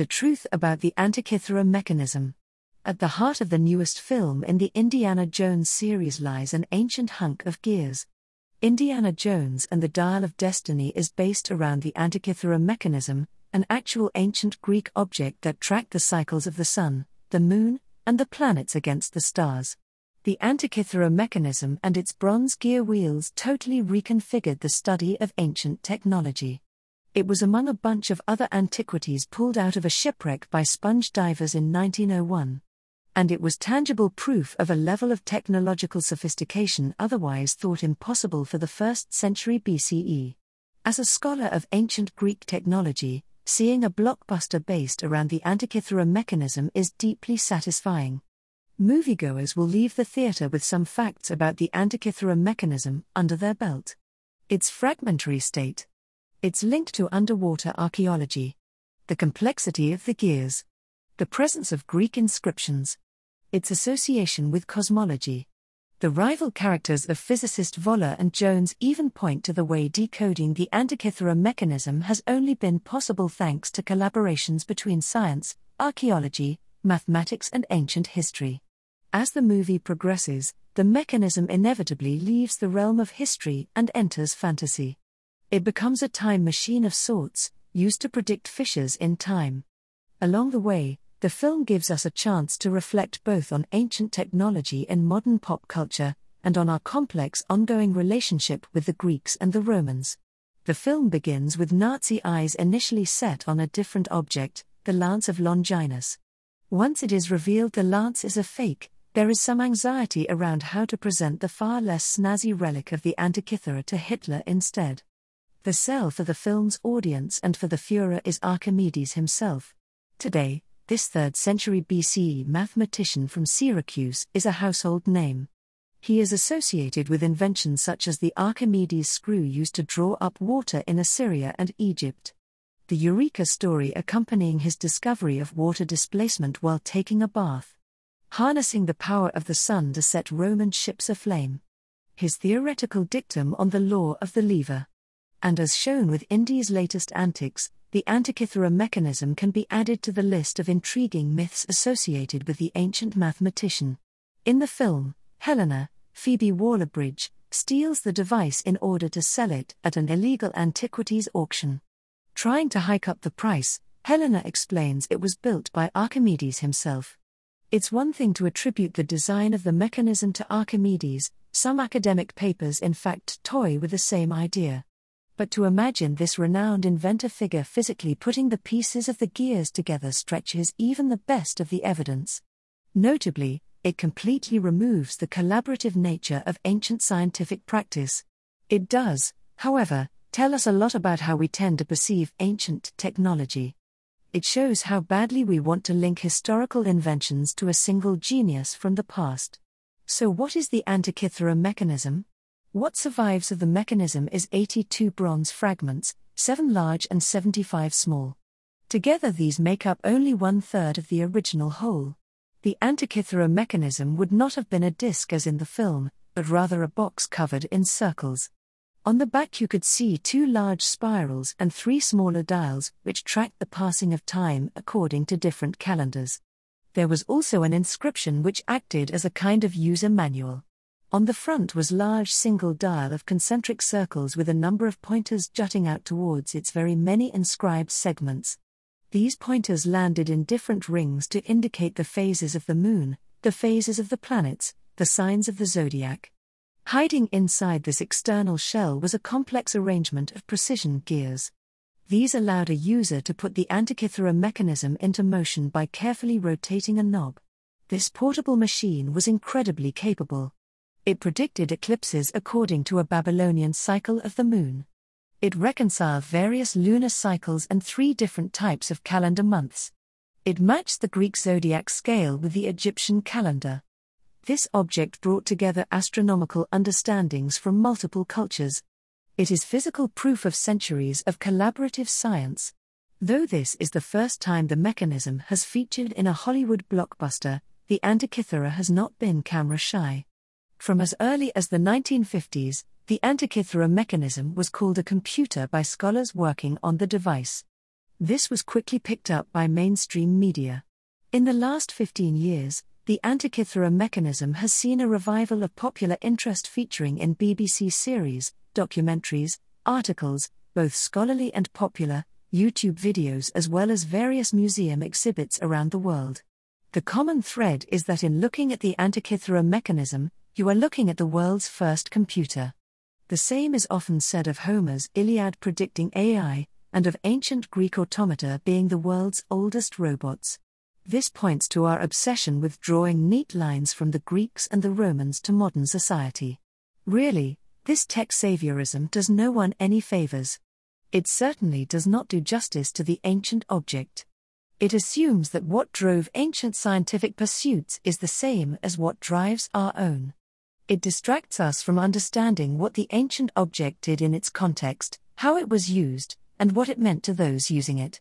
The truth about the Antikythera mechanism. At the heart of the newest film in the Indiana Jones series lies an ancient hunk of gears. Indiana Jones and the Dial of Destiny is based around the Antikythera mechanism, an actual ancient Greek object that tracked the cycles of the sun, the moon, and the planets against the stars. The Antikythera mechanism and its bronze gear wheels totally reconfigured the study of ancient technology. It was among a bunch of other antiquities pulled out of a shipwreck by sponge divers in 1901. And it was tangible proof of a level of technological sophistication otherwise thought impossible for the first century BCE. As a scholar of ancient Greek technology, seeing a blockbuster based around the Antikythera mechanism is deeply satisfying. Moviegoers will leave the theater with some facts about the Antikythera mechanism under their belt. Its fragmentary state, its linked to underwater archaeology, the complexity of the gears, the presence of Greek inscriptions, its association with cosmology. The rival characters of physicist Voller and Jones even point to the way decoding the Antikythera mechanism has only been possible thanks to collaborations between science, archaeology, mathematics, and ancient history. As the movie progresses, the mechanism inevitably leaves the realm of history and enters fantasy. It becomes a time machine of sorts, used to predict fissures in time. Along the way, the film gives us a chance to reflect both on ancient technology and modern pop culture, and on our complex ongoing relationship with the Greeks and the Romans. The film begins with Nazi eyes initially set on a different object, the Lance of Longinus. Once it is revealed the lance is a fake, there is some anxiety around how to present the far less snazzy relic of the Antikythera to Hitler instead. The sell for the film's audience and for the Fuhrer is Archimedes himself. Today, this 3rd century BCE mathematician from Syracuse is a household name. He is associated with inventions such as the Archimedes screw used to draw up water in Assyria and Egypt. The Eureka story accompanying his discovery of water displacement while taking a bath harnessing the power of the sun to set Roman ships aflame. His theoretical dictum on the law of the lever. And as shown with Indy's latest antics, the Antikythera mechanism can be added to the list of intriguing myths associated with the ancient mathematician. In the film, Helena, Phoebe Waller Bridge, steals the device in order to sell it at an illegal antiquities auction. Trying to hike up the price, Helena explains it was built by Archimedes himself. It's one thing to attribute the design of the mechanism to Archimedes, some academic papers in fact toy with the same idea. But to imagine this renowned inventor figure physically putting the pieces of the gears together stretches even the best of the evidence. Notably, it completely removes the collaborative nature of ancient scientific practice. It does, however, tell us a lot about how we tend to perceive ancient technology it shows how badly we want to link historical inventions to a single genius from the past. So, what is the Antikythera mechanism? What survives of the mechanism is 82 bronze fragments, 7 large and 75 small. Together, these make up only one third of the original whole. The Antikythera mechanism would not have been a disc as in the film, but rather a box covered in circles. On the back, you could see two large spirals and three smaller dials, which tracked the passing of time according to different calendars. There was also an inscription which acted as a kind of user manual. On the front was large single dial of concentric circles with a number of pointers jutting out towards its very many inscribed segments. These pointers landed in different rings to indicate the phases of the moon, the phases of the planets, the signs of the zodiac. Hiding inside this external shell was a complex arrangement of precision gears. These allowed a user to put the Antikythera mechanism into motion by carefully rotating a knob. This portable machine was incredibly capable. It predicted eclipses according to a Babylonian cycle of the moon. It reconciled various lunar cycles and three different types of calendar months. It matched the Greek zodiac scale with the Egyptian calendar. This object brought together astronomical understandings from multiple cultures. It is physical proof of centuries of collaborative science. Though this is the first time the mechanism has featured in a Hollywood blockbuster, the Antikythera has not been camera shy. From as early as the 1950s, the Antikythera mechanism was called a computer by scholars working on the device. This was quickly picked up by mainstream media. In the last 15 years, the Antikythera mechanism has seen a revival of popular interest featuring in BBC series, documentaries, articles, both scholarly and popular, YouTube videos, as well as various museum exhibits around the world. The common thread is that in looking at the Antikythera mechanism, you are looking at the world's first computer. The same is often said of Homer's Iliad predicting AI, and of ancient Greek automata being the world's oldest robots. This points to our obsession with drawing neat lines from the Greeks and the Romans to modern society. Really, this tech saviorism does no one any favors. It certainly does not do justice to the ancient object. It assumes that what drove ancient scientific pursuits is the same as what drives our own. It distracts us from understanding what the ancient object did in its context, how it was used, and what it meant to those using it.